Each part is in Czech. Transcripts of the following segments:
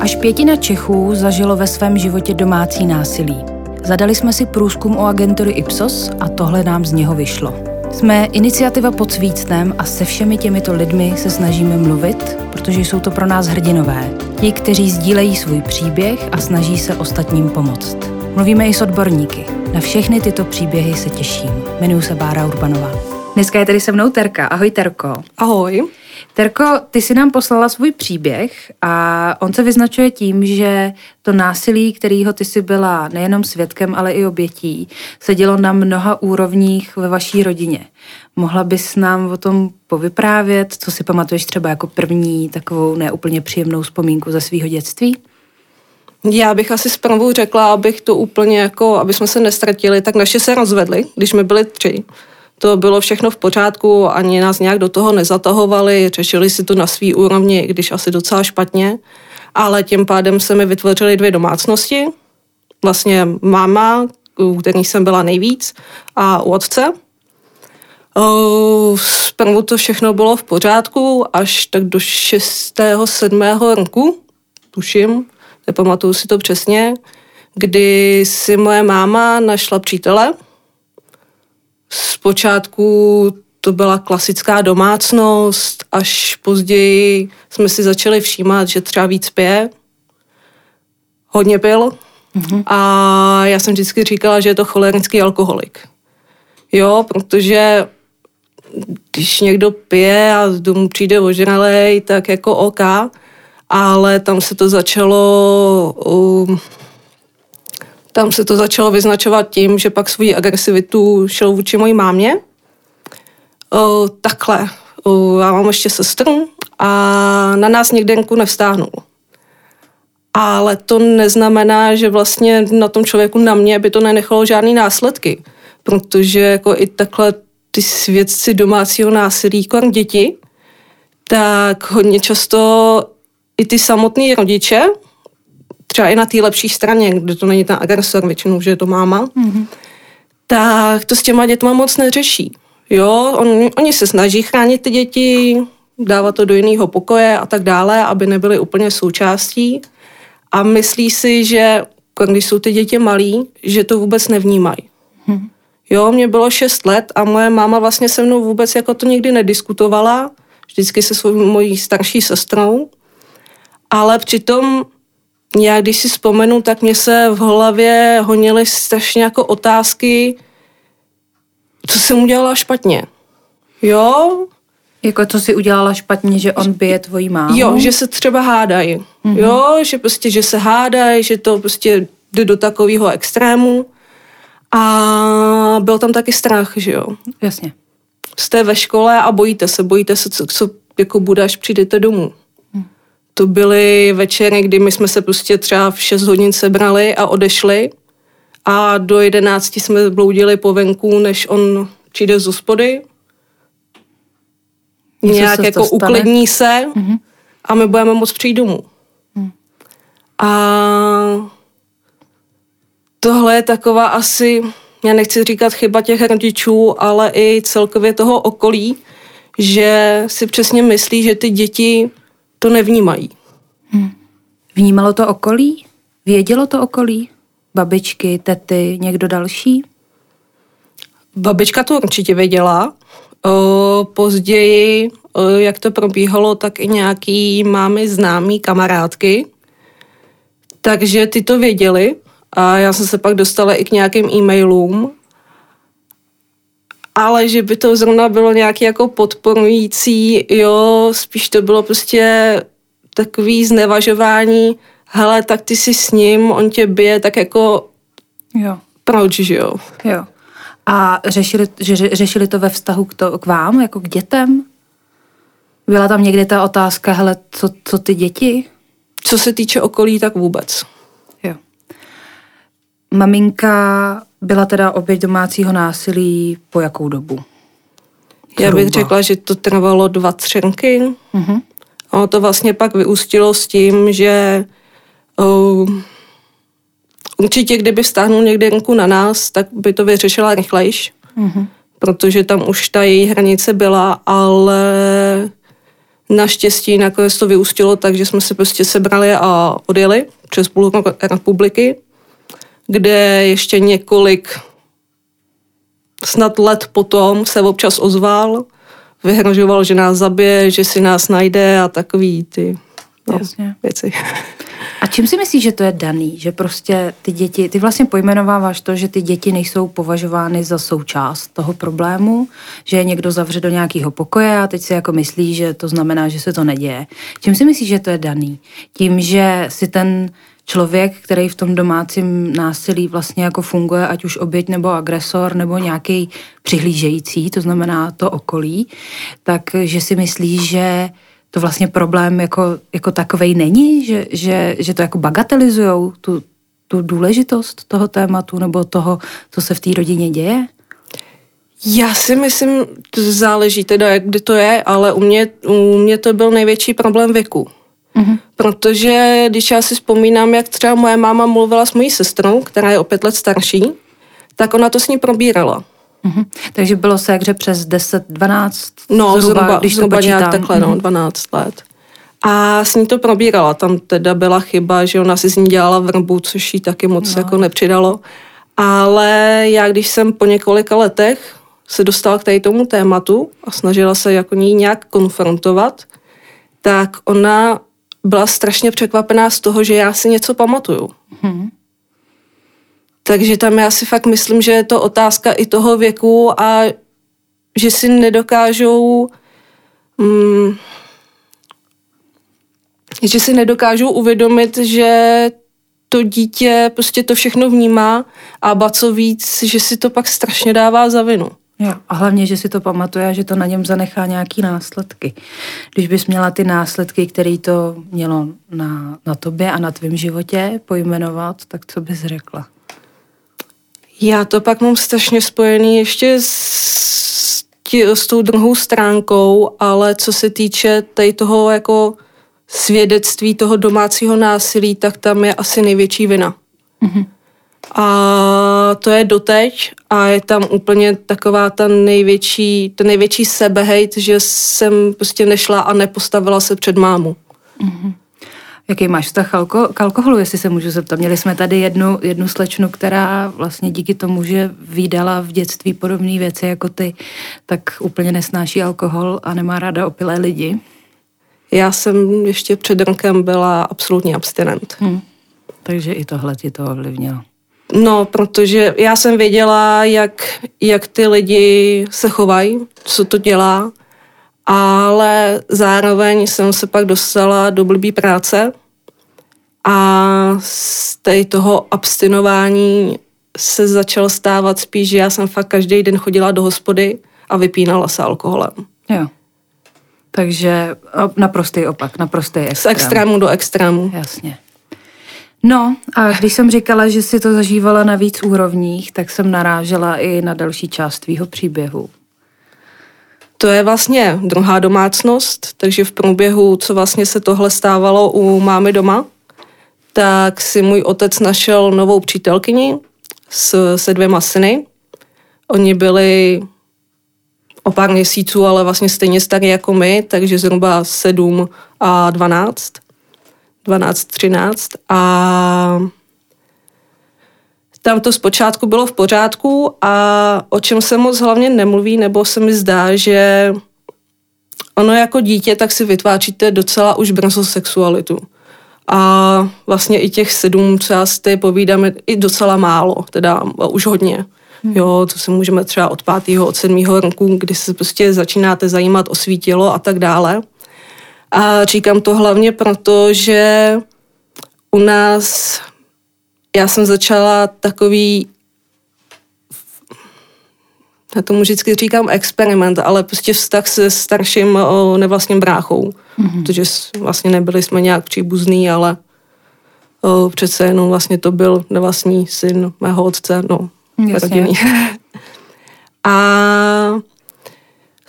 Až pětina Čechů zažilo ve svém životě domácí násilí. Zadali jsme si průzkum o agentury Ipsos a tohle nám z něho vyšlo. Jsme iniciativa pod svícnem a se všemi těmito lidmi se snažíme mluvit, protože jsou to pro nás hrdinové. Ti, kteří sdílejí svůj příběh a snaží se ostatním pomoct. Mluvíme i s odborníky. Na všechny tyto příběhy se těším. Jmenuji se Bára Urbanová. Dneska je tady se mnou Terka. Ahoj Terko. Ahoj. Terko, ty si nám poslala svůj příběh a on se vyznačuje tím, že to násilí, kterého ty si byla nejenom svědkem, ale i obětí, se dělo na mnoha úrovních ve vaší rodině. Mohla bys nám o tom povyprávět, co si pamatuješ třeba jako první takovou neúplně příjemnou vzpomínku ze svého dětství? Já bych asi zprvu řekla, abych to úplně jako, aby jsme se nestratili, tak naše se rozvedli, když jsme byli tři to bylo všechno v pořádku, ani nás nějak do toho nezatahovali, řešili si to na svý úrovni, když asi docela špatně, ale tím pádem se mi vytvořily dvě domácnosti. Vlastně máma, u který jsem byla nejvíc, a u otce. Zprvu to všechno bylo v pořádku, až tak do 6. 7. roku, tuším, nepamatuju si to přesně, kdy si moje máma našla přítele, Zpočátku to byla klasická domácnost, až později jsme si začali všímat, že třeba víc pije, hodně pil mm-hmm. a já jsem vždycky říkala, že je to cholerický alkoholik. Jo, protože když někdo pije a z domu přijde ožralej, tak jako OK, ale tam se to začalo uh, tam se to začalo vyznačovat tím, že pak svoji agresivitu šel vůči mojí mámě. O, takhle. O, já mám ještě sestru a na nás někdenku nevstáhnul. Ale to neznamená, že vlastně na tom člověku na mě by to nenechalo žádný následky. Protože jako i takhle ty svědci domácího násilí kolem děti, tak hodně často i ty samotní rodiče třeba i na té lepší straně, kde to není ten agresor, většinou, že je to máma, mm-hmm. tak to s těma dětma moc neřeší. Jo, on, oni se snaží chránit ty děti, dávat to do jiného pokoje a tak dále, aby nebyly úplně součástí. A myslí si, že když jsou ty děti malí, že to vůbec nevnímají. Hmm. Jo, mě bylo 6 let a moje máma vlastně se mnou vůbec jako to nikdy nediskutovala, vždycky se svou mojí starší sestrou, ale přitom já když si vzpomenu, tak mě se v hlavě honily strašně jako otázky, co jsem udělala špatně. Jo? Jako co si udělala špatně, že on bije tvojí mámu? Jo, že se třeba hádají. Mm-hmm. Jo, že prostě, že se hádají, že to prostě jde do takového extrému. A byl tam taky strach, že jo. Jasně. Jste ve škole a bojíte se, bojíte se, co, co jako bude, až přijdete domů. To byly večery, kdy my jsme se prostě třeba v 6 hodin sebrali a odešli a do 11 jsme bloudili po venku, než on přijde z hospody. Nějak se jako uklidní se mm-hmm. a my budeme moc přijít domů. Mm. A tohle je taková asi, já nechci říkat chyba těch rodičů, ale i celkově toho okolí, že si přesně myslí, že ty děti to nevnímají. Hmm. Vnímalo to okolí? Vědělo to okolí? Babičky, tety, někdo další? Babička to určitě věděla. O, později, o, jak to probíhalo, tak i nějaký máme známý kamarádky. Takže ty to věděli a já jsem se pak dostala i k nějakým e-mailům ale že by to zrovna bylo nějaký jako podporující, jo, spíš to bylo prostě takový znevažování, hele, tak ty jsi s ním, on tě bije, tak jako jo. proč, že jo? Jo. A řešili, že, řešili to ve vztahu k, to, k vám, jako k dětem? Byla tam někdy ta otázka, hele, co, co ty děti? Co se týče okolí, tak vůbec. Maminka byla teda oběť domácího násilí po jakou dobu? Já bych řekla, že to trvalo dva, tři roky. Mm-hmm. Ono to vlastně pak vyústilo s tím, že uh, určitě kdyby stáhnul někde ruku na nás, tak by to vyřešila rychlejš, mm-hmm. protože tam už ta její hranice byla, ale Naštěstí nakonec to vyústilo tak, že jsme se prostě sebrali a odjeli přes půl republiky, kde ještě několik snad let potom se občas ozval, vyhrožoval, že nás zabije, že si nás najde a takový ty no, věci. A čím si myslíš, že to je daný? Že prostě ty děti, ty vlastně pojmenováváš to, že ty děti nejsou považovány za součást toho problému, že je někdo zavře do nějakého pokoje a teď si jako myslí, že to znamená, že se to neděje. Čím si myslíš, že to je daný? Tím, že si ten člověk, který v tom domácím násilí vlastně jako funguje, ať už oběť nebo agresor nebo nějaký přihlížející, to znamená to okolí, tak že si myslí, že to vlastně problém jako, jako takovej není, že, že, že to jako bagatelizujou tu, tu důležitost toho tématu nebo toho, co se v té rodině děje? Já si myslím, to záleží teda, kdy to je, ale u mě, u mě to byl největší problém věku. Mm-hmm. Protože když já si vzpomínám, jak třeba moje máma mluvila s mojí sestrou, která je o pět let starší, tak ona to s ní probírala. Mm-hmm. Takže bylo se jakže přes 10, 12, no, zhruba, zhruba, když zhruba to nějak takhle, mm-hmm. no, 12 mhm. let. A s ní to probírala. Tam teda byla chyba, že ona si z ní dělala vrbu, což jí taky moc no. jako nepřidalo. Ale já, když jsem po několika letech se dostala k tady tomu tématu a snažila se jako ní nějak konfrontovat, tak ona byla strašně překvapená z toho, že já si něco pamatuju. Hmm. Takže tam já si fakt myslím, že je to otázka i toho věku a že si nedokážou mm, že si nedokážou uvědomit, že to dítě prostě to všechno vnímá a ba co víc, že si to pak strašně dává za vinu. Jo, a hlavně, že si to pamatuje a že to na něm zanechá nějaký následky. Když bys měla ty následky, které to mělo na, na tobě a na tvém životě pojmenovat, tak co bys řekla? Já to pak mám strašně spojený ještě s, tí, s tou druhou stránkou, ale co se týče tady toho jako svědectví toho domácího násilí, tak tam je asi největší vina. Mm-hmm. A to je doteď a je tam úplně taková ta největší, ten největší sebehejt, že jsem prostě nešla a nepostavila se před mámu. Mm-hmm. Jaký máš vztah k alkoholu, jestli se můžu zeptat? Měli jsme tady jednu, jednu slečnu, která vlastně díky tomu, že výdala v dětství podobné věci jako ty, tak úplně nesnáší alkohol a nemá ráda opilé lidi. Já jsem ještě před rokem byla absolutní abstinent. Hmm. Takže i tohle ti to ovlivnilo. No, protože já jsem věděla, jak, jak ty lidi se chovají, co to dělá, ale zároveň jsem se pak dostala do blbý práce a z té toho abstinování se začalo stávat spíš, že já jsem fakt každý den chodila do hospody a vypínala se alkoholem. Jo. Takže naprostý opak, naprostý extrém. Z extrému do extrému. Jasně. No a když jsem říkala, že si to zažívala na víc úrovních, tak jsem narážela i na další část tvýho příběhu. To je vlastně druhá domácnost, takže v průběhu, co vlastně se tohle stávalo u mámy doma, tak si můj otec našel novou přítelkyni s, se dvěma syny. Oni byli o pár měsíců, ale vlastně stejně starý jako my, takže zhruba 7 a 12. 12, 13 a tam to zpočátku bylo v pořádku a o čem se moc hlavně nemluví, nebo se mi zdá, že ono jako dítě tak si vytváříte docela už brzo sexualitu. A vlastně i těch sedm, já si povídáme, i docela málo, teda už hodně. Hmm. Jo, to se můžeme třeba od pátého, od sedmého roku, kdy se prostě začínáte zajímat o svý tělo a tak dále. A říkám to hlavně proto, že u nás já jsem začala takový já tomu vždycky říkám experiment, ale prostě vztah se starším nevlastním bráchou, mm-hmm. protože vlastně nebyli jsme nějak příbuzný, ale o, přece jenom vlastně to byl nevlastní syn mého otce, no, rodinný. A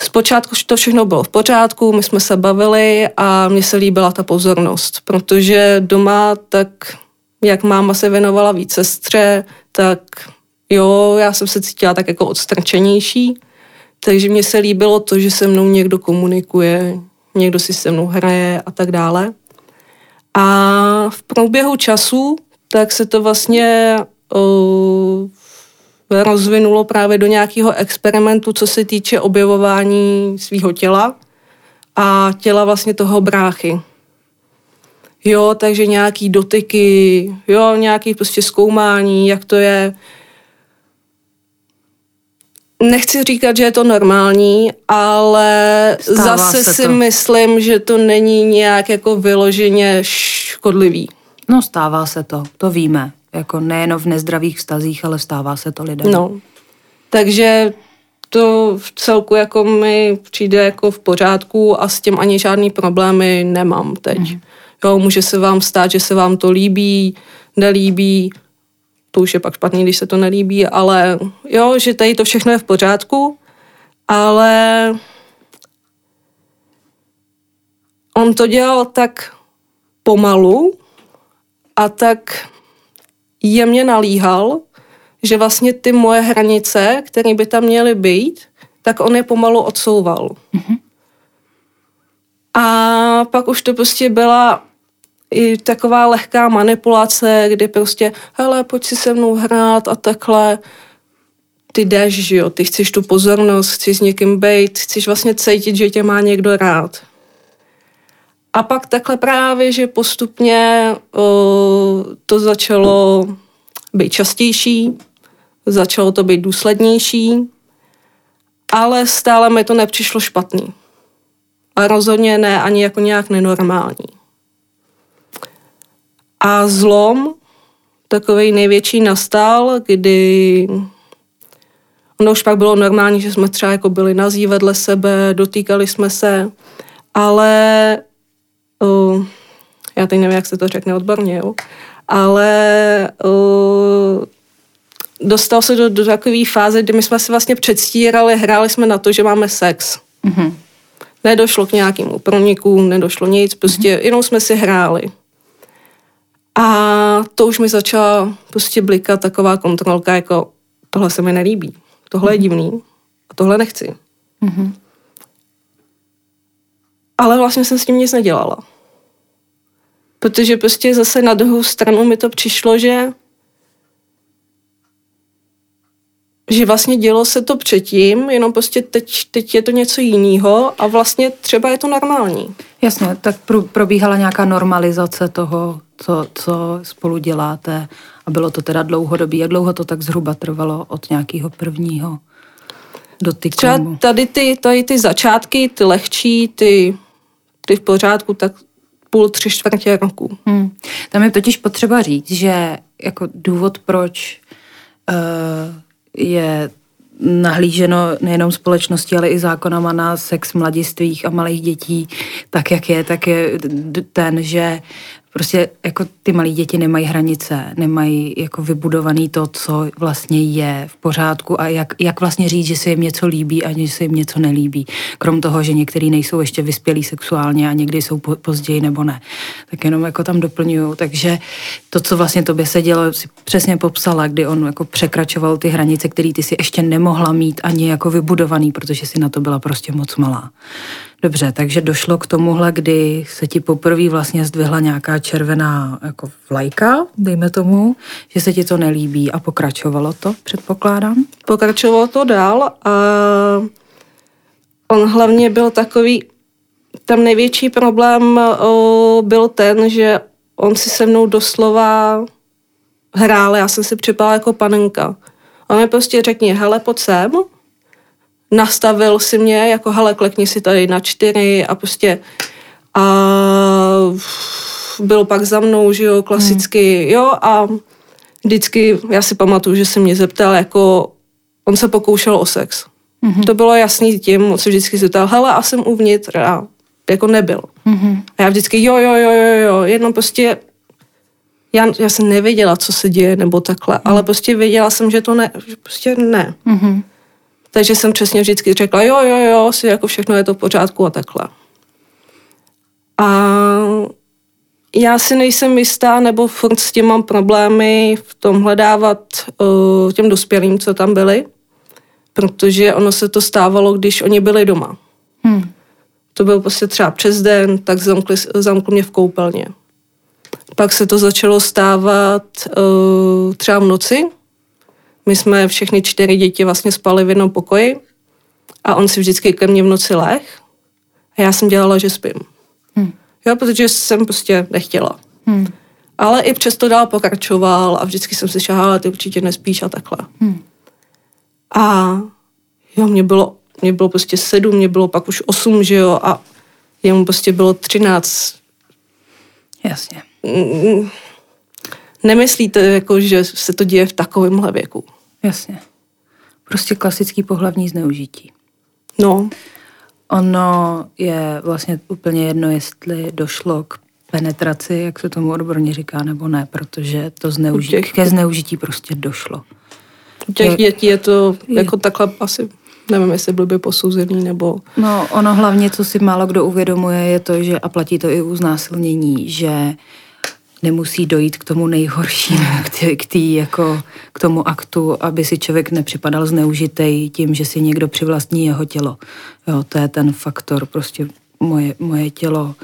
Zpočátku to všechno bylo v pořádku, my jsme se bavili a mně se líbila ta pozornost, protože doma tak, jak máma se věnovala víc sestře, tak jo, já jsem se cítila tak jako odstrčenější, takže mně se líbilo to, že se mnou někdo komunikuje, někdo si se mnou hraje a tak dále. A v průběhu času tak se to vlastně uh, rozvinulo právě do nějakého experimentu, co se týče objevování svého těla a těla vlastně toho bráchy. Jo, takže nějaký dotyky, jo, nějaký prostě zkoumání, jak to je. Nechci říkat, že je to normální, ale Stává zase si to. myslím, že to není nějak jako vyloženě škodlivý. No stává se to, to víme. Jako nejen v nezdravých vztazích, ale stává se to lidem. No, takže to v celku jako mi přijde jako v pořádku a s tím ani žádný problémy nemám teď. Mm. Jo, může se vám stát, že se vám to líbí, nelíbí, to už je pak špatný, když se to nelíbí, ale jo, že tady to všechno je v pořádku, ale on to dělal tak pomalu a tak jemně nalíhal, že vlastně ty moje hranice, které by tam měly být, tak on je pomalu odsouval. Mm-hmm. A pak už to prostě byla i taková lehká manipulace, kdy prostě, hele, pojď si se mnou hrát a takhle. Ty jdeš, že jo, ty chceš tu pozornost, chceš s někým být, chceš vlastně cítit, že tě má někdo rád. A pak takhle právě, že postupně to začalo být častější, začalo to být důslednější, ale stále mi to nepřišlo špatný. A rozhodně ne ani jako nějak nenormální. A zlom, takový největší nastal, kdy ono už pak bylo normální, že jsme třeba jako byli nazí vedle sebe, dotýkali jsme se, ale uh, já teď nevím, jak se to řekne odborně, jo, ale uh, dostal se do, do takové fáze, kdy my jsme si vlastně předstírali, hráli jsme na to, že máme sex. Mm-hmm. Nedošlo k nějakému proniku, nedošlo nic, prostě mm-hmm. jenom jsme si hráli. A to už mi začala prostě blikat taková kontrolka, jako tohle se mi nelíbí, tohle je mhm. divný a tohle nechci. Mm-hmm. Ale vlastně jsem s tím nic nedělala. Protože prostě zase na druhou stranu mi to přišlo, že že vlastně dělo se to předtím, jenom prostě teď, teď je to něco jiného a vlastně třeba je to normální. Jasně, tak pro, probíhala nějaká normalizace toho, co, co spolu děláte a bylo to teda dlouhodobý. Jak dlouho to tak zhruba trvalo od nějakého prvního dotyku? Třeba tady ty, tady ty začátky, ty lehčí, ty, ty v pořádku, tak půl, tři čtvrtě roku. Hmm. Tam je totiž potřeba říct, že jako důvod, proč uh, je nahlíženo nejenom společnosti, ale i zákonama na sex mladistvých a malých dětí, tak jak je, tak je ten, že Prostě jako ty malí děti nemají hranice, nemají jako vybudovaný to, co vlastně je v pořádku a jak, jak vlastně říct, že se jim něco líbí a že se jim něco nelíbí. Krom toho, že některý nejsou ještě vyspělí sexuálně a někdy jsou po, později nebo ne. Tak jenom jako tam doplňuju. Takže to, co vlastně tobě se dělo, si přesně popsala, kdy on jako překračoval ty hranice, které ty si ještě nemohla mít ani jako vybudovaný, protože si na to byla prostě moc malá. Dobře, takže došlo k tomuhle, kdy se ti poprvé vlastně zdvihla nějaká červená jako vlajka, dejme tomu, že se ti to nelíbí a pokračovalo to, předpokládám? Pokračovalo to dál a on hlavně byl takový, tam největší problém o, byl ten, že on si se mnou doslova hrál, já jsem si připadala jako panenka. On mi prostě řekni, hele, pojď sem, nastavil si mě, jako hele, klekni si tady na čtyři a prostě a byl pak za mnou, že jo, klasicky, hmm. jo, a vždycky, já si pamatuju, že se mě zeptal, jako, on se pokoušel o sex. Mm-hmm. To bylo jasný tím, on se vždycky zeptal, hele, a jsem uvnitř, a jako nebyl. Mm-hmm. A já vždycky, jo, jo, jo, jo, jo, jenom prostě, já, já jsem nevěděla, co se děje, nebo takhle, mm. ale prostě věděla jsem, že to ne, že prostě ne. Mm-hmm. Takže jsem přesně vždycky řekla, jo, jo, jo, si jako všechno je to v pořádku a takhle. A já si nejsem jistá, nebo furt s tím mám problémy v tom hledávat uh, těm dospělým, co tam byli, protože ono se to stávalo, když oni byli doma. Hmm. to byl prostě třeba přes den, tak zamkli, zamkli mě v koupelně. Pak se to začalo stávat uh, třeba v noci. My jsme všechny čtyři děti vlastně spali v jednom pokoji a on si vždycky ke mně v noci leh a já jsem dělala, že spím. Hmm. Jo, protože jsem prostě nechtěla. Hmm. Ale i přesto dál pokračoval a vždycky jsem si šahala, ty určitě nespíš a takhle. Hmm. A jo, mě bylo, mě bylo prostě sedm, mě bylo pak už osm, že jo, a jemu prostě bylo třináct. Jasně. Nemyslíte, jako, že se to děje v takovémhle věku? Jasně. Prostě klasický pohlavní zneužití. No. Ono je vlastně úplně jedno, jestli došlo k penetraci, jak se tomu odborně říká, nebo ne, protože to zneužití, těch... ke zneužití prostě došlo. U těch je, dětí je to je, jako takhle asi nevím, jestli byl by posouzený nebo... No, ono hlavně, co si málo kdo uvědomuje, je to, že, a platí to i u znásilnění, že nemusí dojít k tomu nejhoršímu, k, k, tý, jako, k tomu aktu, aby si člověk nepřipadal zneužitej tím, že si někdo přivlastní jeho tělo. Jo, to je ten faktor, prostě moje, moje tělo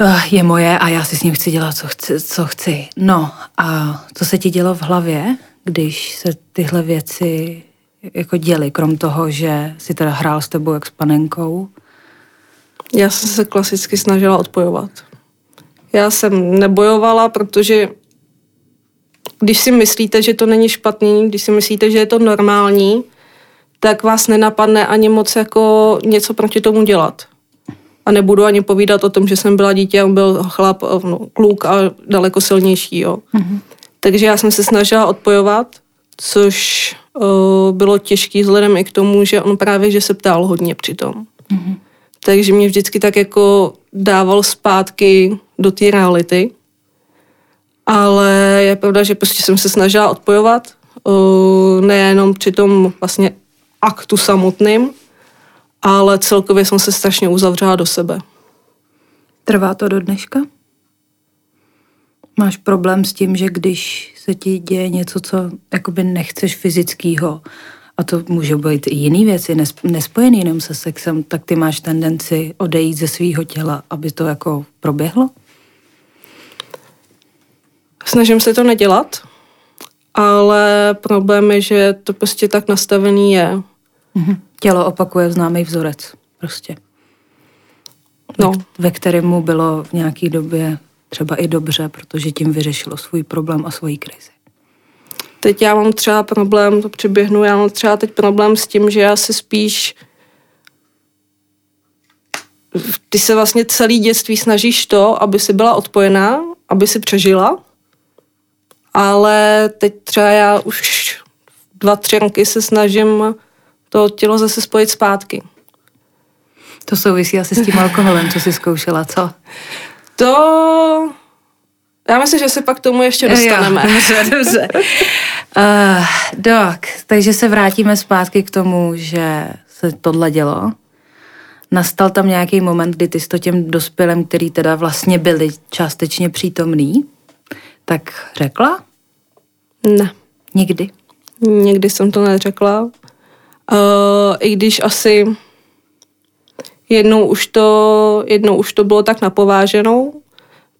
eh, je moje a já si s ním chci dělat, co chci. Co chci. No a co se ti dělo v hlavě, když se tyhle věci jako děli, krom toho, že si teda hrál s tebou jak s panenkou? Já jsem se klasicky snažila odpojovat. Já jsem nebojovala, protože když si myslíte, že to není špatný, když si myslíte, že je to normální, tak vás nenapadne ani moc jako něco proti tomu dělat. A nebudu ani povídat o tom, že jsem byla dítě a on byl chlap, no, kluk a daleko silnější. Jo. Mm-hmm. Takže já jsem se snažila odpojovat, což uh, bylo těžké vzhledem i k tomu, že on právě, že se ptal hodně přitom. Mm-hmm. Takže mě vždycky tak jako dával zpátky do té reality. Ale je pravda, že prostě jsem se snažila odpojovat, nejenom při tom vlastně aktu samotným, ale celkově jsem se strašně uzavřela do sebe. Trvá to do dneška? Máš problém s tím, že když se ti děje něco, co jakoby nechceš fyzického, a to může být i jiný věci, nespojený jenom se sexem, tak ty máš tendenci odejít ze svého těla, aby to jako proběhlo? Snažím se to nedělat, ale problém je, že to prostě tak nastavený je. Mhm. Tělo opakuje známý vzorec, prostě. No. Ve, ve kterém mu bylo v nějaké době třeba i dobře, protože tím vyřešilo svůj problém a svoji krizi. Teď já mám třeba problém, to přiběhnu, já mám třeba teď problém s tím, že já si spíš ty se vlastně celý dětství snažíš to, aby si byla odpojená, aby si přežila, ale teď třeba já už dva, tři roky se snažím to tělo zase spojit zpátky. To souvisí asi s tím alkoholem, co jsi zkoušela, co? To... Já myslím, že se pak k tomu ještě dostaneme. Jo, dobře, dobře. uh, dok, takže se vrátíme zpátky k tomu, že se tohle dělo. Nastal tam nějaký moment, kdy ty s to těm dospělým, který teda vlastně byli částečně přítomný, tak řekla? Ne. Nikdy? Nikdy jsem to neřekla. Uh, I když asi jednou už to, jednou už to bylo tak napováženou,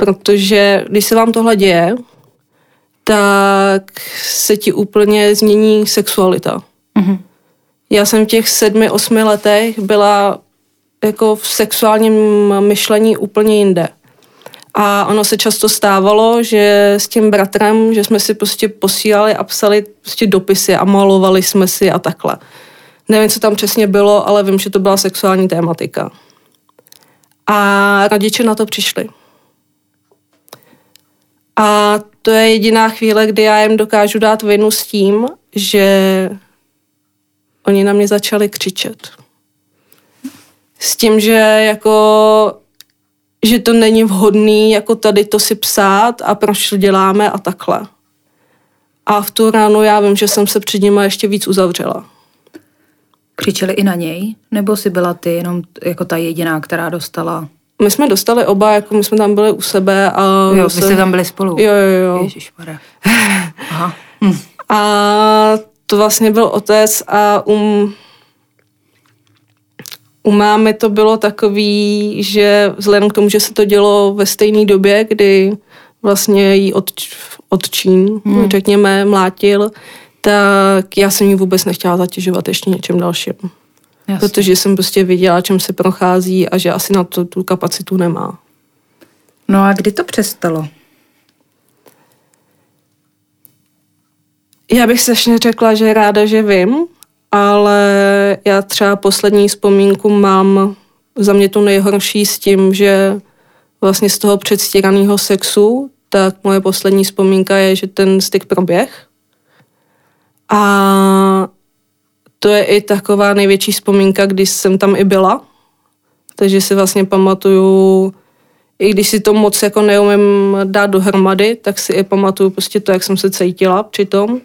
protože když se vám tohle děje, tak se ti úplně změní sexualita. Mm-hmm. Já jsem v těch sedmi, osmi letech byla jako v sexuálním myšlení úplně jinde. A ono se často stávalo, že s tím bratrem, že jsme si prostě posílali a psali prostě dopisy a malovali jsme si a takhle. Nevím, co tam přesně bylo, ale vím, že to byla sexuální tématika. A rodiče na to přišli. A to je jediná chvíle, kdy já jim dokážu dát vinu s tím, že oni na mě začali křičet. S tím, že jako že to není vhodný jako tady to si psát a proč to děláme a takhle. A v tu ránu já vím, že jsem se před nimi ještě víc uzavřela. Křičeli i na něj? Nebo si byla ty jenom jako ta jediná, která dostala? My jsme dostali oba, jako my jsme tam byli u sebe. A jo, vy jste tam byli spolu. Jo, jo, jo. Ježišmarja. Aha. Hm. A to vlastně byl otec a um, u mámy to bylo takový, že vzhledem k tomu, že se to dělo ve stejné době, kdy vlastně jí od, odčín, hmm. řekněme, mlátil, tak já jsem ji vůbec nechtěla zatěžovat ještě něčem dalším. Jasně. Protože jsem prostě viděla, čem se prochází a že asi na to tu kapacitu nemá. No a kdy to přestalo? Já bych se řekla, že ráda, že vím, ale já třeba poslední vzpomínku mám za mě tu nejhorší s tím, že vlastně z toho předstíraného sexu, tak moje poslední vzpomínka je, že ten styk proběh. A to je i taková největší vzpomínka, když jsem tam i byla. Takže si vlastně pamatuju, i když si to moc jako neumím dát dohromady, tak si i pamatuju prostě to, jak jsem se cítila při tom.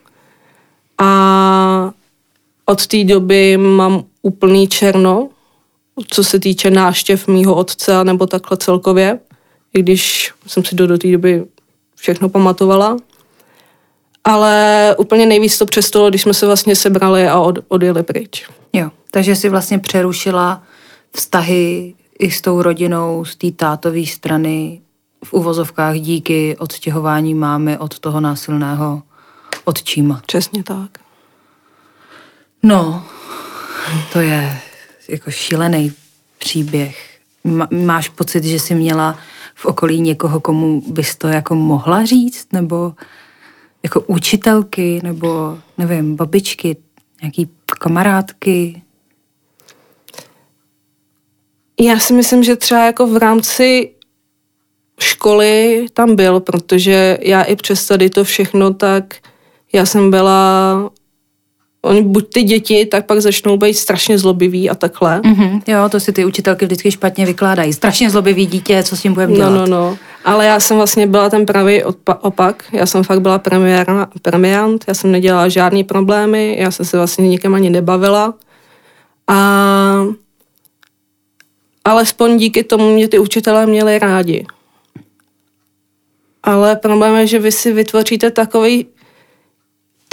A od té doby mám úplný černo, co se týče náštěv mýho otce nebo takhle celkově, i když jsem si do, do té doby všechno pamatovala. Ale úplně nejvíc to přestalo, když jsme se vlastně sebrali a od, odjeli pryč. Jo, takže si vlastně přerušila vztahy i s tou rodinou z té tátové strany v uvozovkách díky odstěhování mámy od toho násilného odčíma. Přesně tak. No, to je jako šílený příběh. Máš pocit, že jsi měla v okolí někoho, komu bys to jako mohla říct? Nebo jako učitelky, nebo nevím, babičky, nějaký kamarádky? Já si myslím, že třeba jako v rámci školy tam byl, protože já i přes tady to všechno, tak já jsem byla oni buď ty děti, tak pak začnou být strašně zlobiví a takhle. Mm-hmm, jo, to si ty učitelky vždycky špatně vykládají. Strašně zlobivý dítě, co s tím budeme dělat? No, no, no. Ale já jsem vlastně byla ten pravý opak. Já jsem fakt byla premiéra, premiant, já jsem nedělala žádný problémy, já jsem se vlastně nikam ani nebavila. A alespoň díky tomu mě ty učitelé měli rádi. Ale problém je, že vy si vytvoříte takový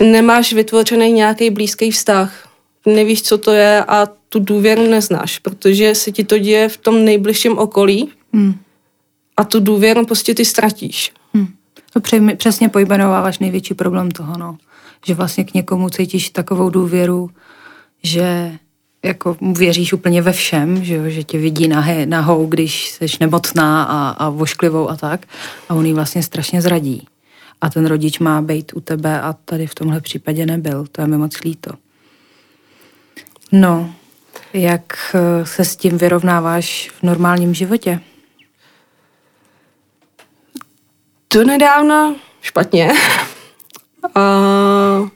nemáš vytvořený nějaký blízký vztah. Nevíš, co to je a tu důvěru neznáš, protože se ti to děje v tom nejbližším okolí hmm. A tu důvěru prostě ty ztratíš. Hmm. To přesně pojmenováváš největší problém toho, no. Že vlastně k někomu cítíš takovou důvěru, že jako věříš úplně ve všem, že, jo, že tě vidí nahé, nahou, když jsi nemocná a, a vošklivou a tak a on jí vlastně strašně zradí a ten rodič má být u tebe a tady v tomhle případě nebyl. To je mi moc líto. No, jak eh, se s tím vyrovnáváš v normálním životě? To nedávno špatně. A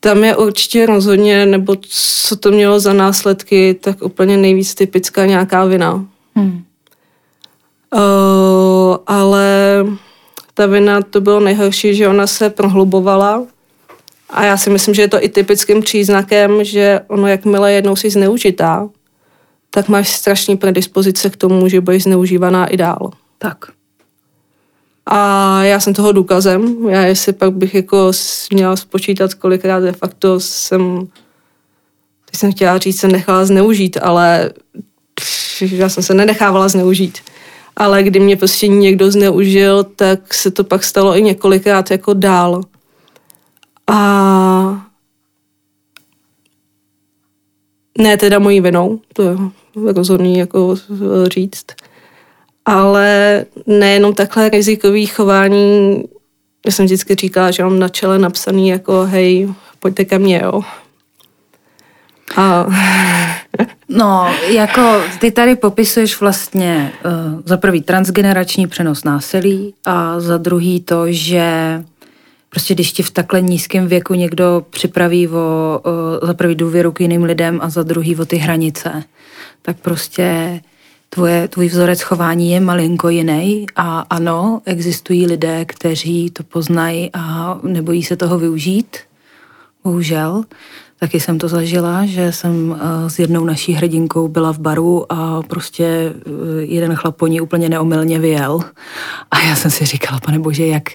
tam je určitě rozhodně, nebo co to mělo za následky, tak úplně nejvíc typická nějaká vina. Hmm. Uh, ale ta vina to bylo nejhorší, že ona se prohlubovala a já si myslím, že je to i typickým příznakem, že ono, jakmile jednou si zneužitá, tak máš strašný predispozice k tomu, že budeš zneužívaná i dál. Tak. A já jsem toho důkazem. Já jestli pak bych jako měla spočítat, kolikrát de facto jsem, teď jsem chtěla říct, se nechala zneužít, ale já jsem se nenechávala zneužít ale kdy mě prostě někdo zneužil, tak se to pak stalo i několikrát jako dál. A ne teda mojí vinou, to je rozhodný jako říct, ale nejenom takhle rizikový chování, já jsem vždycky říkala, že mám na čele napsaný jako hej, pojďte ke mně, jo. A... No, jako ty tady popisuješ vlastně uh, za prvý transgenerační přenos násilí a za druhý to, že prostě když ti v takhle nízkém věku někdo připraví o, uh, za prvý důvěru k jiným lidem a za druhý o ty hranice, tak prostě tvoje, tvůj vzorec chování je malinko jiný a ano, existují lidé, kteří to poznají a nebojí se toho využít, bohužel. Taky jsem to zažila, že jsem eh, s jednou naší hrdinkou byla v baru a prostě eh, jeden chlap po ní úplně neomylně vyjel. A já jsem si říkala, pane bože, jak,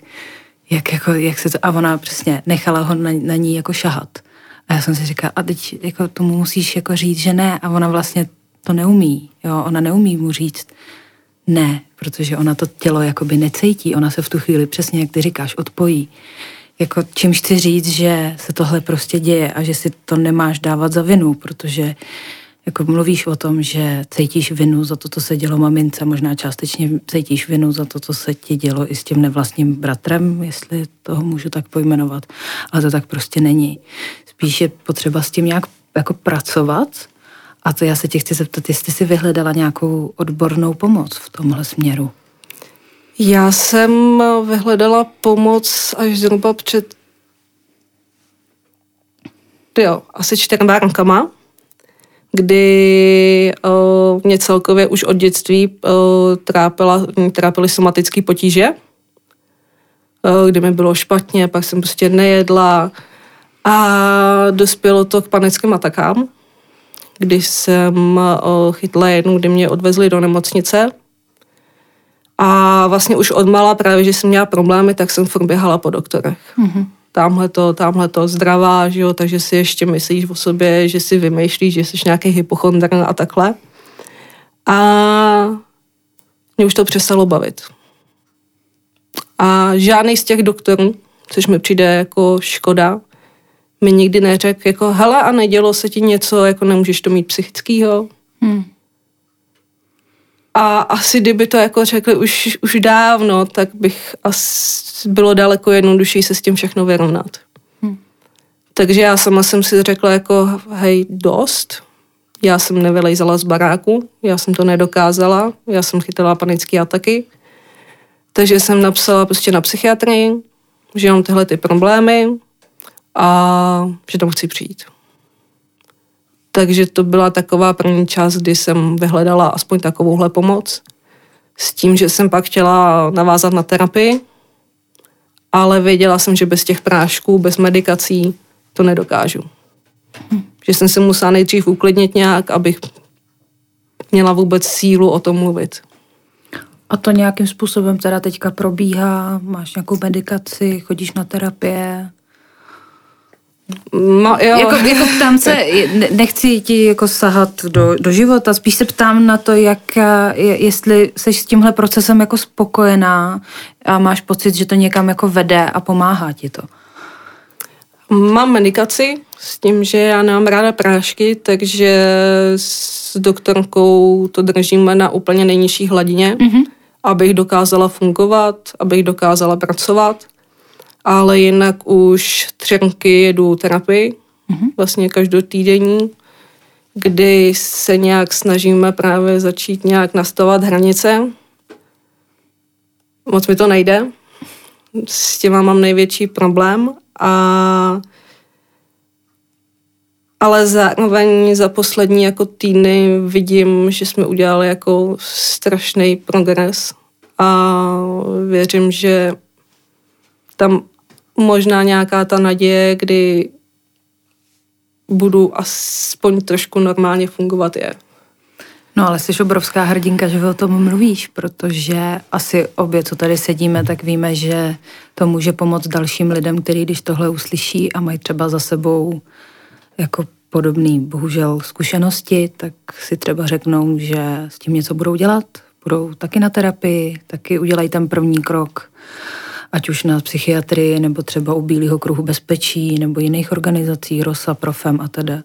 jak, jako, jak se to... A ona přesně nechala ho na, na ní jako šahat. A já jsem si říkala, a teď jako tomu musíš jako říct, že ne. A ona vlastně to neumí. Jo? Ona neumí mu říct ne, protože ona to tělo jakoby necítí. Ona se v tu chvíli přesně, jak ty říkáš, odpojí. Jako čímž chci říct, že se tohle prostě děje a že si to nemáš dávat za vinu, protože jako mluvíš o tom, že cítíš vinu za to, co se dělo mamince, možná částečně cítíš vinu za to, co se ti dělo i s tím nevlastním bratrem, jestli toho můžu tak pojmenovat, ale to tak prostě není. Spíš je potřeba s tím nějak jako pracovat a to já se tě chci zeptat, jestli jsi vyhledala nějakou odbornou pomoc v tomhle směru. Já jsem vyhledala pomoc až zhruba před jo, asi čtyřma rokama kdy uh, mě celkově už od dětství uh, trápila, trápily somatické potíže, uh, kdy mi bylo špatně, pak jsem prostě nejedla a dospělo to k panickým atakám, kdy jsem uh, chytla jednu, kdy mě odvezli do nemocnice a vlastně už od mala právě, že jsem měla problémy, tak jsem furt běhala po doktorech. Mm-hmm tamhle to, tamhle to zdravá, že jo, takže si ještě myslíš o sobě, že si vymýšlíš, že jsi nějaký hypochondr a takhle. A mě už to přestalo bavit. A žádný z těch doktorů, což mi přijde jako škoda, mi nikdy neřekl, jako hele a nedělo se ti něco, jako nemůžeš to mít psychického. Hmm. A asi kdyby to jako řekli už, už dávno, tak bych asi bylo daleko jednodušší se s tím všechno vyrovnat. Hmm. Takže já sama jsem si řekla jako, hej, dost. Já jsem nevylejzala z baráku, já jsem to nedokázala, já jsem chytala panické ataky. Takže jsem napsala prostě na psychiatrii, že mám tyhle ty problémy a že tam chci přijít. Takže to byla taková první část, kdy jsem vyhledala aspoň takovouhle pomoc. S tím, že jsem pak chtěla navázat na terapii, ale věděla jsem, že bez těch prášků, bez medikací to nedokážu. Že jsem se musela nejdřív uklidnit nějak, abych měla vůbec sílu o tom mluvit. A to nějakým způsobem teda teďka probíhá? Máš nějakou medikaci, chodíš na terapie? No, jo. Jako, jako ptám se, nechci ti jako sahat do, do života, spíš se ptám na to, jak, jestli jsi s tímhle procesem jako spokojená a máš pocit, že to někam jako vede a pomáhá ti to. Mám medikaci s tím, že já nemám ráda prášky, takže s doktorkou to držíme na úplně nejnižší hladině, mm-hmm. abych dokázala fungovat, abych dokázala pracovat ale jinak už tři roky jedu terapii, mm-hmm. vlastně každotýdenní, kdy se nějak snažíme právě začít nějak nastavovat hranice. Moc mi to nejde, s těma mám největší problém a ale zároveň za poslední jako týdny vidím, že jsme udělali jako strašný progres a věřím, že tam možná nějaká ta naděje, kdy budu aspoň trošku normálně fungovat je. No ale jsi obrovská hrdinka, že o tom mluvíš, protože asi obě, co tady sedíme, tak víme, že to může pomoct dalším lidem, kteří když tohle uslyší a mají třeba za sebou jako podobný, bohužel, zkušenosti, tak si třeba řeknou, že s tím něco budou dělat, budou taky na terapii, taky udělají ten první krok ať už na psychiatrii, nebo třeba u Bílého kruhu bezpečí, nebo jiných organizací, ROSA, Profem a teda.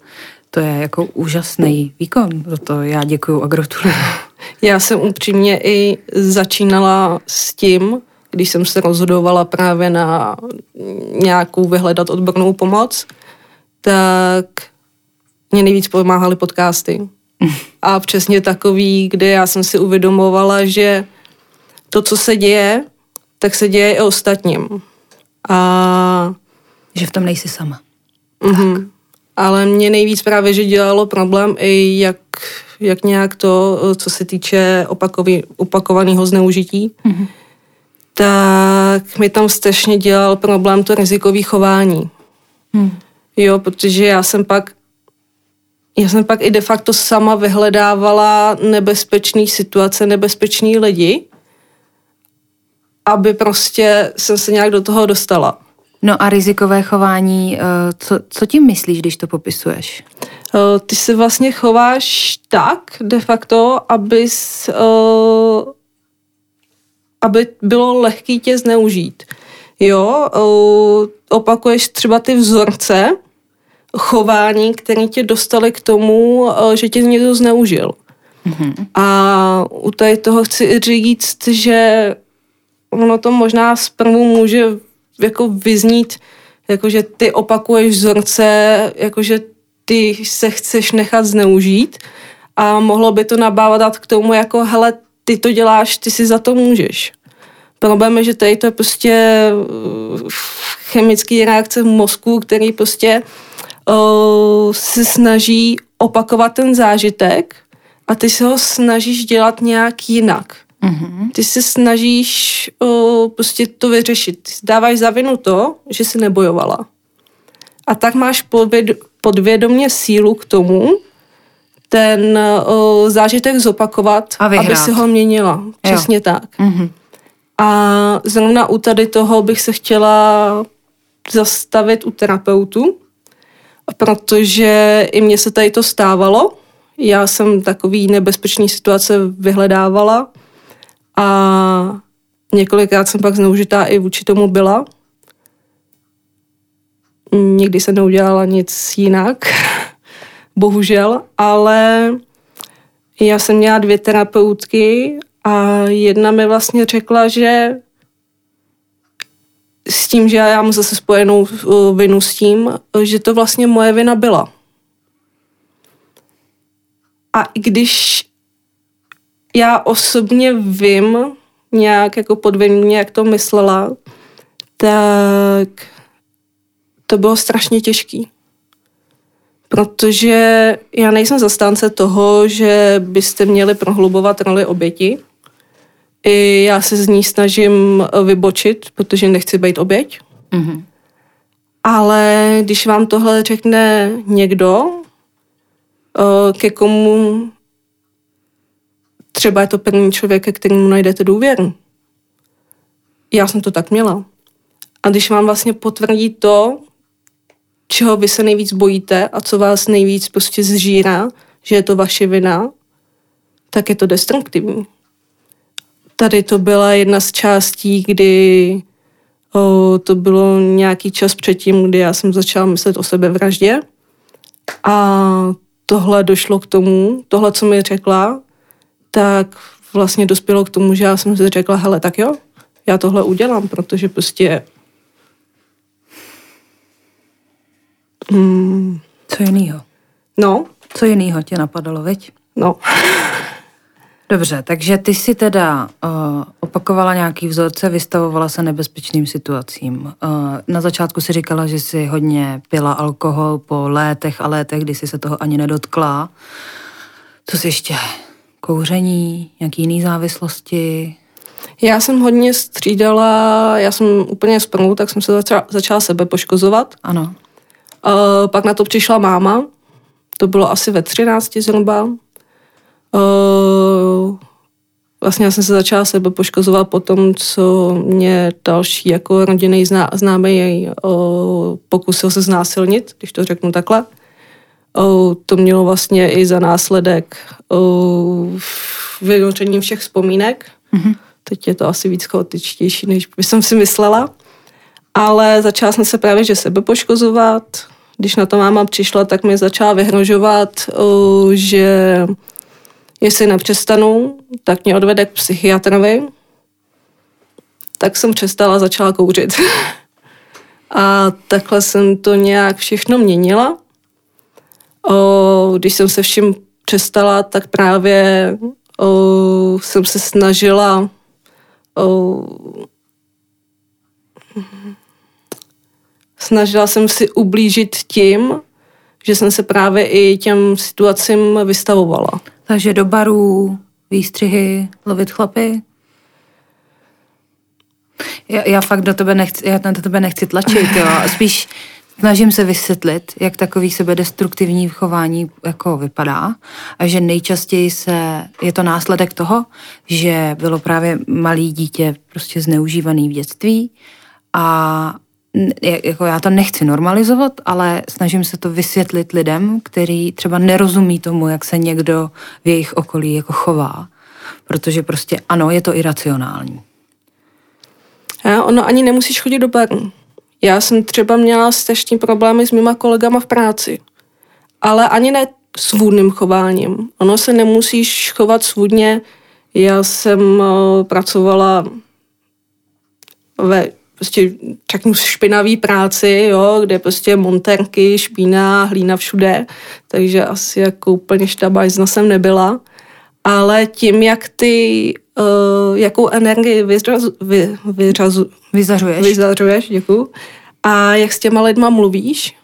To je jako úžasný výkon, za to já děkuju a gratuluju. Já jsem upřímně i začínala s tím, když jsem se rozhodovala právě na nějakou vyhledat odbornou pomoc, tak mě nejvíc pomáhaly podcasty. A přesně takový, kde já jsem si uvědomovala, že to, co se děje, tak se děje i ostatním. A... Že v tom nejsi sama. Mm-hmm. Tak. Ale mě nejvíc právě, že dělalo problém i jak, jak nějak to, co se týče opakový, opakovaného zneužití, mm-hmm. tak mi tam strašně dělal problém to rizikové chování. Mm. Jo, protože já jsem pak já jsem pak i de facto sama vyhledávala nebezpečné situace, nebezpečný lidi aby prostě jsem se nějak do toho dostala. No a rizikové chování, eh, co, co tím myslíš, když to popisuješ? Eh, ty se vlastně chováš tak de facto, abys, eh, aby bylo lehký tě zneužít. Jo, opakuješ třeba ty vzorce chování, které tě dostali k tomu, že tě někdo zneužil. Mm-hmm. A u tady toho chci říct, že ono to možná zprvu může jako vyznít, jakože ty opakuješ vzorce, jakože ty se chceš nechat zneužít a mohlo by to nabávat k tomu, jako hele, ty to děláš, ty si za to můžeš. Problém je, že tady to je prostě uh, chemický reakce v mozku, který prostě uh, se snaží opakovat ten zážitek a ty se ho snažíš dělat nějak jinak. Mm-hmm. Ty se snažíš uh, prostě to vyřešit. Dáváš za vinu to, že jsi nebojovala. A tak máš podvěd, podvědomě sílu k tomu, ten uh, zážitek zopakovat, aby si ho měnila. Přesně jo. tak. Mm-hmm. A zrovna u tady toho bych se chtěla zastavit u terapeutu, protože i mně se tady to stávalo. Já jsem takový nebezpečný situace vyhledávala a několikrát jsem pak zneužitá i vůči tomu byla. Nikdy jsem neudělala nic jinak, bohužel, ale já jsem měla dvě terapeutky a jedna mi vlastně řekla, že s tím, že já mám zase spojenou uh, vinu s tím, že to vlastně moje vina byla. A i když já osobně vím, nějak jako podvědomě, jak to myslela, tak to bylo strašně těžký. Protože já nejsem zastánce toho, že byste měli prohlubovat roli oběti. I já se z ní snažím vybočit, protože nechci být oběť. Mm-hmm. Ale když vám tohle řekne někdo, eh, ke komu třeba je to první člověk, ke kterému najdete důvěru. Já jsem to tak měla. A když vám vlastně potvrdí to, čeho vy se nejvíc bojíte a co vás nejvíc prostě zžírá, že je to vaše vina, tak je to destruktivní. Tady to byla jedna z částí, kdy o, to bylo nějaký čas předtím, kdy já jsem začala myslet o sebevraždě a tohle došlo k tomu, tohle, co mi řekla, tak vlastně dospělo k tomu, že já jsem si řekla, hele, tak jo, já tohle udělám, protože prostě... Mm, Co jinýho? No. Co jinýho tě napadalo, veď? No. Dobře, takže ty si teda uh, opakovala nějaký vzorce, vystavovala se nebezpečným situacím. Uh, na začátku si říkala, že si hodně pila alkohol po létech a létech, kdy si se toho ani nedotkla. Co si ještě kouření, nějaký jiný závislosti? Já jsem hodně střídala, já jsem úplně sprnu, tak jsem se začala, začala sebe poškozovat. Ano. Uh, pak na to přišla máma, to bylo asi ve 13 zhruba. Uh, vlastně já jsem se začala sebe poškozovat po tom, co mě další jako rodinný zná, známý uh, pokusil se znásilnit, když to řeknu takhle to mělo vlastně i za následek vynoření všech vzpomínek. Mm-hmm. Teď je to asi víc chaotičtější, než by jsem si myslela. Ale začala jsem se právě, že sebe poškozovat. Když na to máma přišla, tak mi začala vyhrožovat, že jestli nepřestanu, tak mě odvede k psychiatrovi. Tak jsem přestala, začala kouřit. A takhle jsem to nějak všechno měnila. O, když jsem se vším přestala, tak právě o, jsem se snažila o, snažila jsem si ublížit tím, že jsem se právě i těm situacím vystavovala. Takže do barů, výstřihy, lovit chlapy? Já, já fakt do tebe nechci, já na tebe nechci tlačit, jo. Spíš snažím se vysvětlit, jak takový sebedestruktivní chování jako vypadá a že nejčastěji se, je to následek toho, že bylo právě malý dítě prostě zneužívaný v dětství a jako já to nechci normalizovat, ale snažím se to vysvětlit lidem, který třeba nerozumí tomu, jak se někdo v jejich okolí jako chová. Protože prostě ano, je to iracionální. Ono ani nemusíš chodit do baru. Já jsem třeba měla strašný problémy s mýma kolegama v práci. Ale ani ne svůdným chováním. Ono se nemusíš chovat svůdně. Já jsem uh, pracovala ve prostě řeknu špinavý práci, jo, kde prostě monterky, špína, hlína všude, takže asi jako úplně štabajzna jsem nebyla. Ale tím, jak ty, uh, jakou energii vyřazu, vy, vyřazu, vyzařuješ. vyzařuješ, děkuju, a jak s těma lidma mluvíš,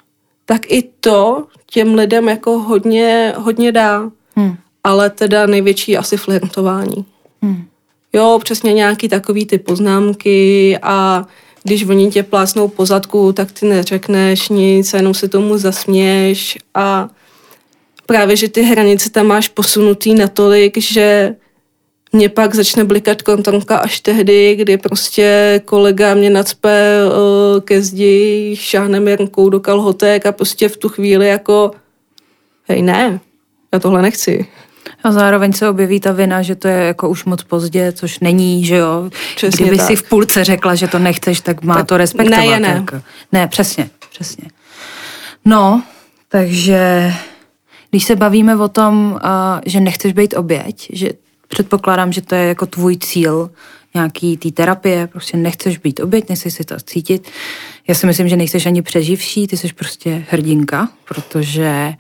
tak i to těm lidem jako hodně, hodně dá. Hmm. Ale teda největší asi flirtování. Hmm. Jo, přesně nějaký takový ty poznámky a když oni tě plásnou po zadku, tak ty neřekneš nic, jenom se tomu zasměješ a právě, že ty hranice tam máš posunutý natolik, že mě pak začne blikat kontrolka až tehdy, kdy prostě kolega mě nacpe uh, ke zdi, šáhne mi rukou do kalhotek a prostě v tu chvíli jako hej ne, já tohle nechci. A zároveň se objeví ta vina, že to je jako už moc pozdě, což není, že jo. Přesně Kdyby tak. si v půlce řekla, že to nechceš, tak má Tak to respektovat. ne ne. Jako. ne, přesně, přesně. No, takže když se bavíme o tom, uh, že nechceš být oběť, že předpokládám, že to je jako tvůj cíl nějaký té terapie, prostě nechceš být oběť, nechceš si to cítit. Já si myslím, že nejseš ani přeživší, ty jsi prostě hrdinka, protože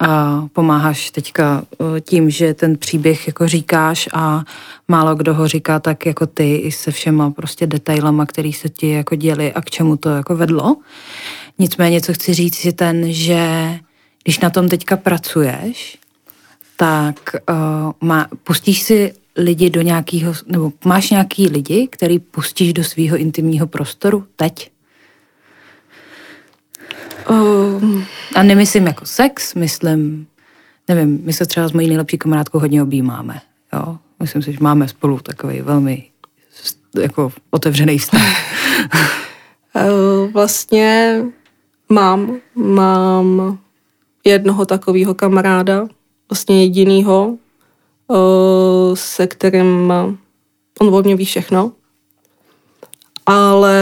a pomáháš teďka uh, tím, že ten příběh jako říkáš a málo kdo ho říká tak jako ty i se všema prostě detailama, který se ti jako děli a k čemu to jako vedlo. Nicméně, co chci říct, je ten, že když na tom teďka pracuješ, tak uh, má, pustíš si lidi do nějakého, nebo máš nějaký lidi, který pustíš do svého intimního prostoru teď? Um, A nemyslím jako sex, myslím, nevím, my se třeba s mojí nejlepší kamarádkou hodně objímáme, jo. Myslím si, že máme spolu takový velmi jako otevřený vztah. uh, vlastně mám, mám jednoho takového kamaráda, vlastně jedinýho, uh, se kterým on o mě ví všechno. Ale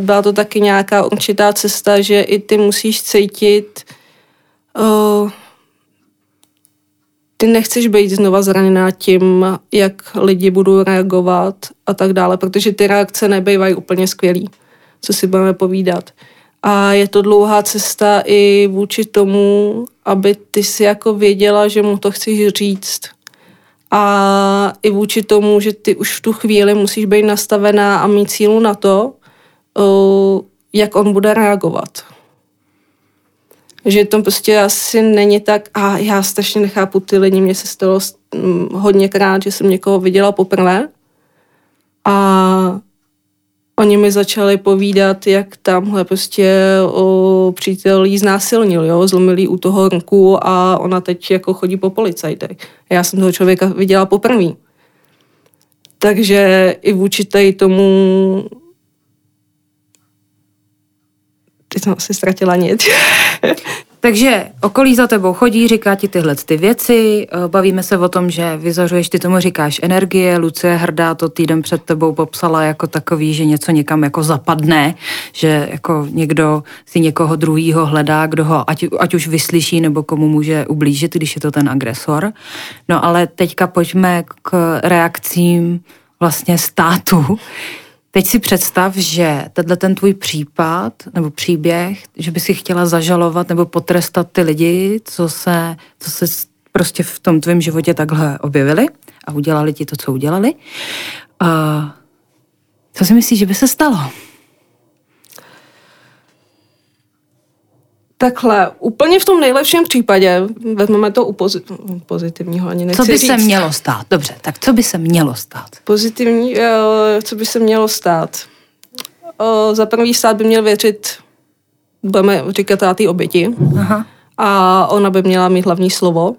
byla to taky nějaká určitá cesta, že i ty musíš cítit, uh, ty nechceš být znova zraněná tím, jak lidi budou reagovat a tak dále, protože ty reakce nebývají úplně skvělý, co si budeme povídat. A je to dlouhá cesta i vůči tomu, aby ty si jako věděla, že mu to chceš říct. A i vůči tomu, že ty už v tu chvíli musíš být nastavená a mít sílu na to, jak on bude reagovat. Že to prostě asi není tak, a já strašně nechápu ty lidi, mně se stalo hodněkrát, že jsem někoho viděla poprvé a oni mi začali povídat, jak tamhle prostě o, přítel jí znásilnil, jo, zlomil jí u toho ruku a ona teď jako chodí po policajtech. Já jsem toho člověka viděla poprvé. Takže i vůči tady tomu Teď jsem asi ztratila nic. Takže okolí za tebou chodí, říká ti tyhle ty věci, eh, bavíme se o tom, že vyzařuješ, ty tomu říkáš energie, Lucie Hrdá to týden před tebou popsala jako takový, že něco někam jako zapadne, že jako někdo si někoho druhýho hledá, kdo ho ať, ať už vyslyší nebo komu může ublížit, když je to ten agresor. No ale teďka pojďme k reakcím vlastně státu. Teď si představ, že tenhle ten tvůj případ nebo příběh, že by si chtěla zažalovat nebo potrestat ty lidi, co se, co se prostě v tom tvém životě takhle objevili a udělali ti to, co udělali. A co si myslíš, že by se stalo? Takhle, úplně v tom nejlepším případě, vezmeme to u pozit- pozitivního, ani nechci Co by říct. se mělo stát? Dobře, tak co by se mělo stát? Pozitivní, eh, co by se mělo stát? Eh, Za prvý stát by měl věřit, budeme říkat té oběti, Aha. a ona by měla mít hlavní slovo.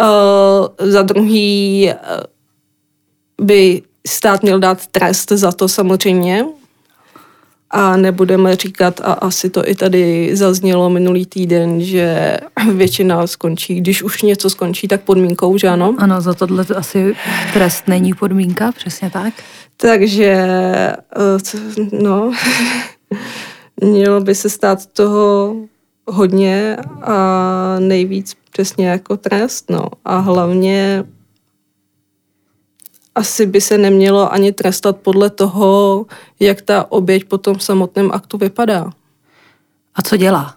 Uh, za druhý uh, by stát měl dát trest za to samozřejmě. A nebudeme říkat, a asi to i tady zaznělo minulý týden, že většina skončí, když už něco skončí, tak podmínkou, že ano? Ano, za tohle to asi trest není podmínka, přesně tak. Takže, eh, no, mělo by se stát toho hodně a nejvíc přesně jako trest, no. A hlavně asi by se nemělo ani trestat podle toho, jak ta oběť po tom samotném aktu vypadá. A co dělá?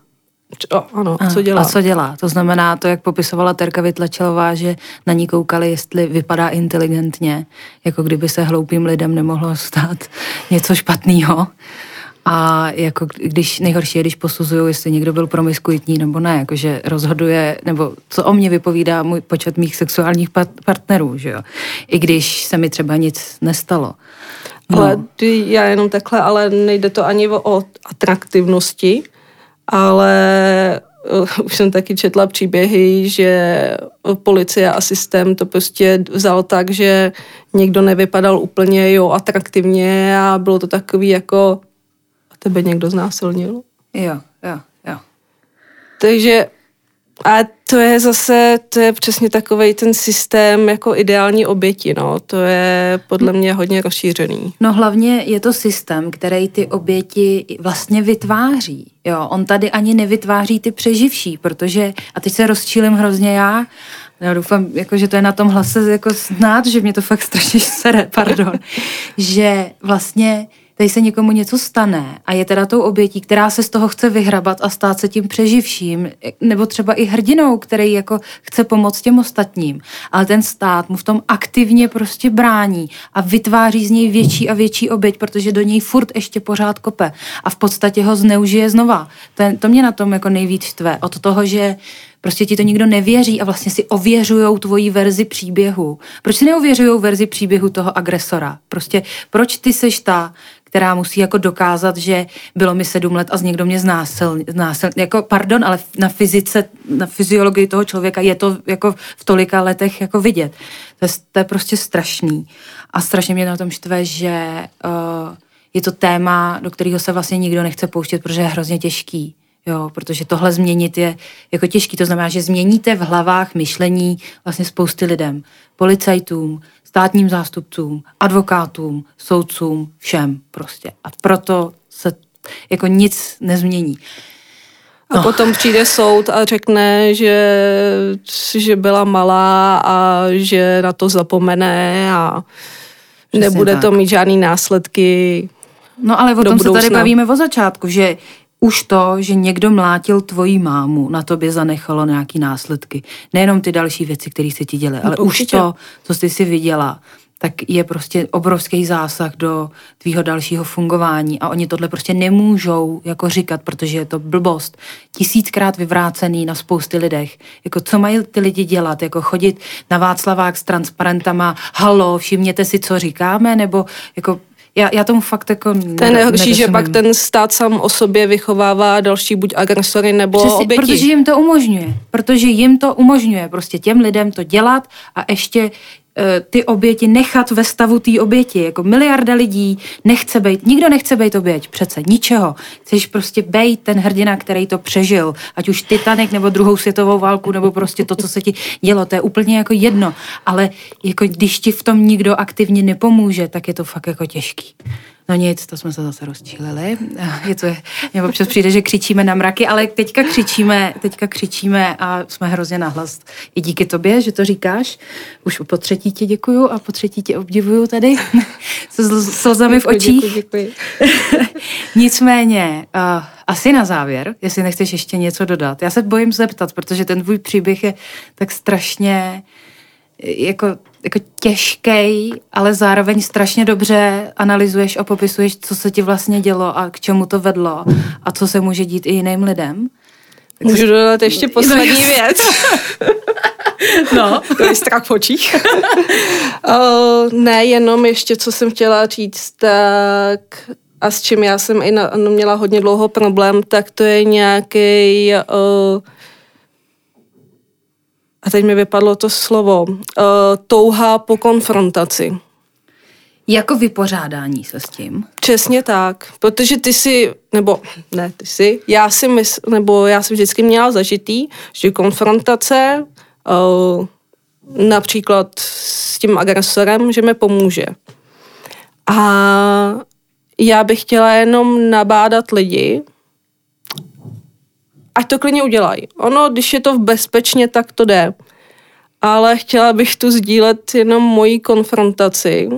O, ano, a, co dělá? A co dělá? To znamená to, jak popisovala Terka Vytlačelová, že na ní koukali, jestli vypadá inteligentně, jako kdyby se hloupým lidem nemohlo stát něco špatného. A jako když nejhorší je, když posuzují, jestli někdo byl promiskuitní nebo ne, jakože rozhoduje, nebo co o mě vypovídá můj počet mých sexuálních partnerů, že jo. I když se mi třeba nic nestalo. No. Ale já jenom takhle, ale nejde to ani o atraktivnosti, ale uh, už jsem taky četla příběhy, že policie a systém to prostě vzal tak, že někdo nevypadal úplně jo atraktivně a bylo to takový jako tebe někdo znásilnil. Jo, jo, jo. Takže a to je zase, to je přesně takový ten systém jako ideální oběti, no. To je podle mě hodně rozšířený. No hlavně je to systém, který ty oběti vlastně vytváří. Jo, on tady ani nevytváří ty přeživší, protože, a teď se rozčílim hrozně já, já doufám, jako, že to je na tom hlase jako znát, že mě to fakt strašně sere, pardon, že vlastně tady se někomu něco stane a je teda tou obětí, která se z toho chce vyhrabat a stát se tím přeživším, nebo třeba i hrdinou, který jako chce pomoct těm ostatním, ale ten stát mu v tom aktivně prostě brání a vytváří z něj větší a větší oběť, protože do něj furt ještě pořád kope a v podstatě ho zneužije znova. To, to mě na tom jako nejvíc štve. Od toho, že Prostě ti to nikdo nevěří a vlastně si ověřují tvoji verzi příběhu. Proč si neověřují verzi příběhu toho agresora? Prostě proč ty seš ta, která musí jako dokázat, že bylo mi sedm let a z někdo mě znásil, znásil jako pardon, ale na fyzice, na fyziologii toho člověka je to jako v tolika letech jako vidět. To je, to je prostě strašný. A strašně mě na tom štve, že uh, je to téma, do kterého se vlastně nikdo nechce pouštět, protože je hrozně těžký. Jo, protože tohle změnit je jako těžký. To znamená, že změníte v hlavách myšlení vlastně spousty lidem. Policajtům, státním zástupcům, advokátům, soudcům, všem prostě. A proto se jako nic nezmění. A no. potom přijde soud a řekne, že, že byla malá a že na to zapomene a Přesně nebude tak. to mít žádný následky. No ale o tom se tady bavíme od začátku, že už to, že někdo mlátil tvoji mámu, na tobě zanechalo nějaký následky. Nejenom ty další věci, které se ti děly, no ale už to, co jsi si viděla, tak je prostě obrovský zásah do tvýho dalšího fungování a oni tohle prostě nemůžou jako říkat, protože je to blbost. Tisíckrát vyvrácený na spousty lidech. Jako co mají ty lidi dělat? Jako chodit na Václavák s transparentama, halo, všimněte si, co říkáme, nebo jako já, já tomu fakt jako To je nejhorší, že pak ten stát sám o sobě vychovává další buď agresory nebo Přesně, oběti. Protože jim to umožňuje. Protože jim to umožňuje prostě těm lidem to dělat a ještě ty oběti nechat ve stavu té oběti. Jako miliarda lidí nechce být, nikdo nechce být oběť, přece ničeho. Chceš prostě být ten hrdina, který to přežil, ať už Titanic nebo druhou světovou válku, nebo prostě to, co se ti dělo, to je úplně jako jedno. Ale jako když ti v tom nikdo aktivně nepomůže, tak je to fakt jako těžký. No nic, to jsme se zase rozčílili. Je to, mě občas přijde, že křičíme na mraky, ale teďka křičíme, teďka křičíme a jsme hrozně nahlas. I díky tobě, že to říkáš. Už po třetí ti děkuju a po třetí tě obdivuju tady s slzami v očích. Děkuji, děkuji. Nicméně, uh, asi na závěr, jestli nechceš ještě něco dodat. Já se bojím zeptat, protože ten tvůj příběh je tak strašně jako, jako těžký, ale zároveň strašně dobře analyzuješ a popisuješ, co se ti vlastně dělo a k čemu to vedlo a co se může dít i jiným lidem. Tak Můžu dodat ještě poslední no, věc. No. To je strach v očích. uh, ne, jenom ještě, co jsem chtěla říct, tak a s čím já jsem i na, no, měla hodně dlouho problém, tak to je nějaký uh, a teď mi vypadlo to slovo, uh, touha po konfrontaci. Jako vypořádání se s tím? Přesně tak, protože ty si, nebo ne ty si, já si mysl, nebo já jsem vždycky měla zažitý, že konfrontace uh, například s tím agresorem, že mi pomůže. A já bych chtěla jenom nabádat lidi, ať to klidně udělají. Ono, když je to v bezpečně, tak to jde. Ale chtěla bych tu sdílet jenom moji konfrontaci,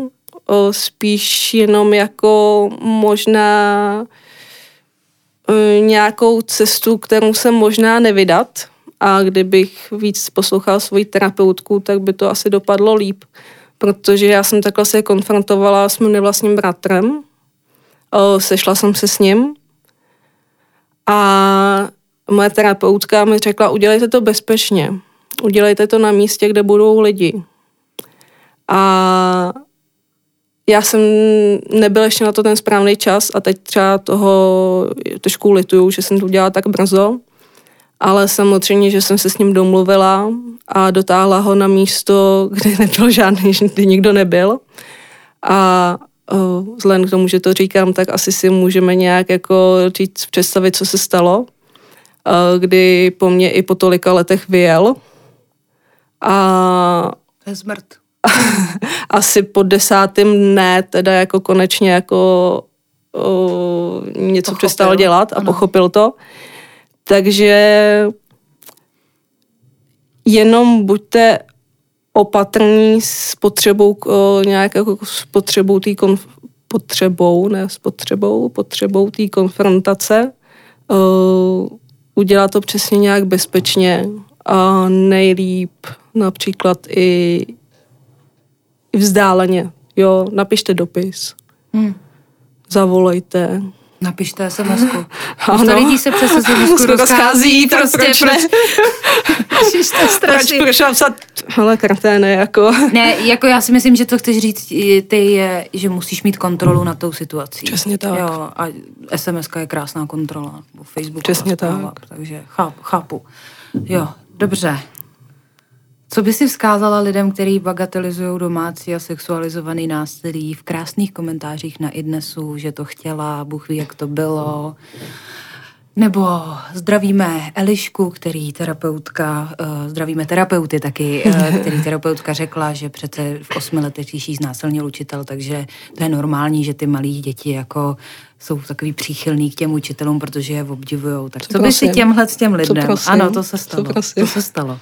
spíš jenom jako možná e, nějakou cestu, kterou jsem možná nevydat a kdybych víc poslouchal svoji terapeutku, tak by to asi dopadlo líp, protože já jsem takhle se konfrontovala s mým nevlastním bratrem, sešla jsem se s ním a moje terapeutka mi řekla, udělejte to bezpečně, udělejte to na místě, kde budou lidi. A já jsem nebyl ještě na to ten správný čas a teď třeba toho trošku lituju, že jsem to udělala tak brzo, ale samozřejmě, že jsem se s ním domluvila a dotáhla ho na místo, kde nebyl žádný, kde nikdo nebyl. A vzhledem k tomu, že to říkám, tak asi si můžeme nějak jako říct, představit, co se stalo, kdy po mně i po tolika letech vyjel. A... To je smrt. asi po desátém dne teda jako konečně jako uh, něco pochopil. přestal dělat a ano. pochopil to. Takže jenom buďte opatrní s potřebou nějak jako s potřebou té konf- potřebou, ne s potřebou, potřebou té konfrontace. Uh, udělat to přesně nějak bezpečně a nejlíp například i vzdáleně. Jo, napište dopis. Hmm. Zavolejte. Napište SMS-ku. Ano. lidí se přes SMS-ku rozchází, prostě proč, proč, proč, proč, proč mám psat, hele, karténe, jako. Ne, jako já si myslím, že to chceš říct ty je, že musíš mít kontrolu nad tou situací. Přesně tak. Jo, a SMS je krásná kontrola, Facebook. Přesně tak. Takže chápu, chápu. Jo, dobře. Co by si vzkázala lidem, kteří bagatelizují domácí a sexualizovaný násilí v krásných komentářích na idnesu, že to chtěla, Bůh ví, jak to bylo, nebo zdravíme Elišku, který terapeutka, uh, zdravíme terapeuty taky, uh, který terapeutka řekla, že přece v osmi letech jí znásilnil učitel, takže to je normální, že ty malí děti jako jsou takový příchylný k těm učitelům, protože je obdivujou. Tak co by si těmhle s těm lidem? Ano, to se stalo. To se stalo.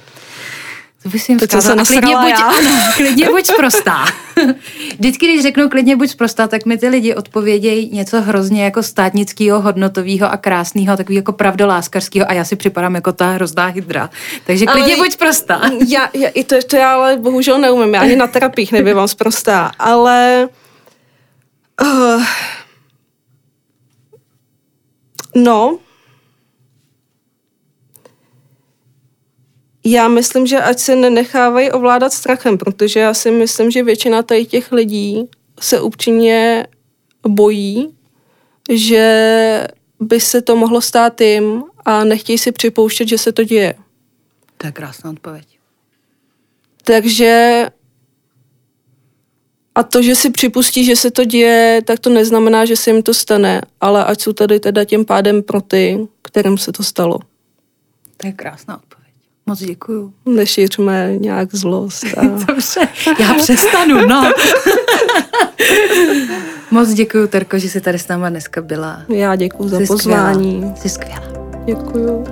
To bys jim to, a klidně buď, já. ano, klidně buď prostá. Vždycky, když řeknu klidně buď prostá, tak mi ty lidi odpovědějí něco hrozně jako státnického, hodnotového a krásného, takový jako pravdoláskařského a já si připadám jako ta hrozná hydra. Takže klidně ale buď prostá. Já, já, i to, to já ale bohužel neumím, já ani na terapiích nebývám prostá, ale uh, no, Já myslím, že ať se nenechávají ovládat strachem, protože já si myslím, že většina tady těch lidí se upřímně bojí, že by se to mohlo stát jim a nechtějí si připouštět, že se to děje. To je krásná odpověď. Takže a to, že si připustí, že se to děje, tak to neznamená, že se jim to stane, ale ať jsou tady teda tím pádem pro ty, kterým se to stalo. To je krásná odpověď. Moc děkuju. Nešířme nějak zlost. A... Dobře, já přestanu, no. Moc děkuju, Terko, že jsi tady s náma dneska byla. Já děkuju za jsi pozvání. Skvělá. Jsi skvělá. Děkuju.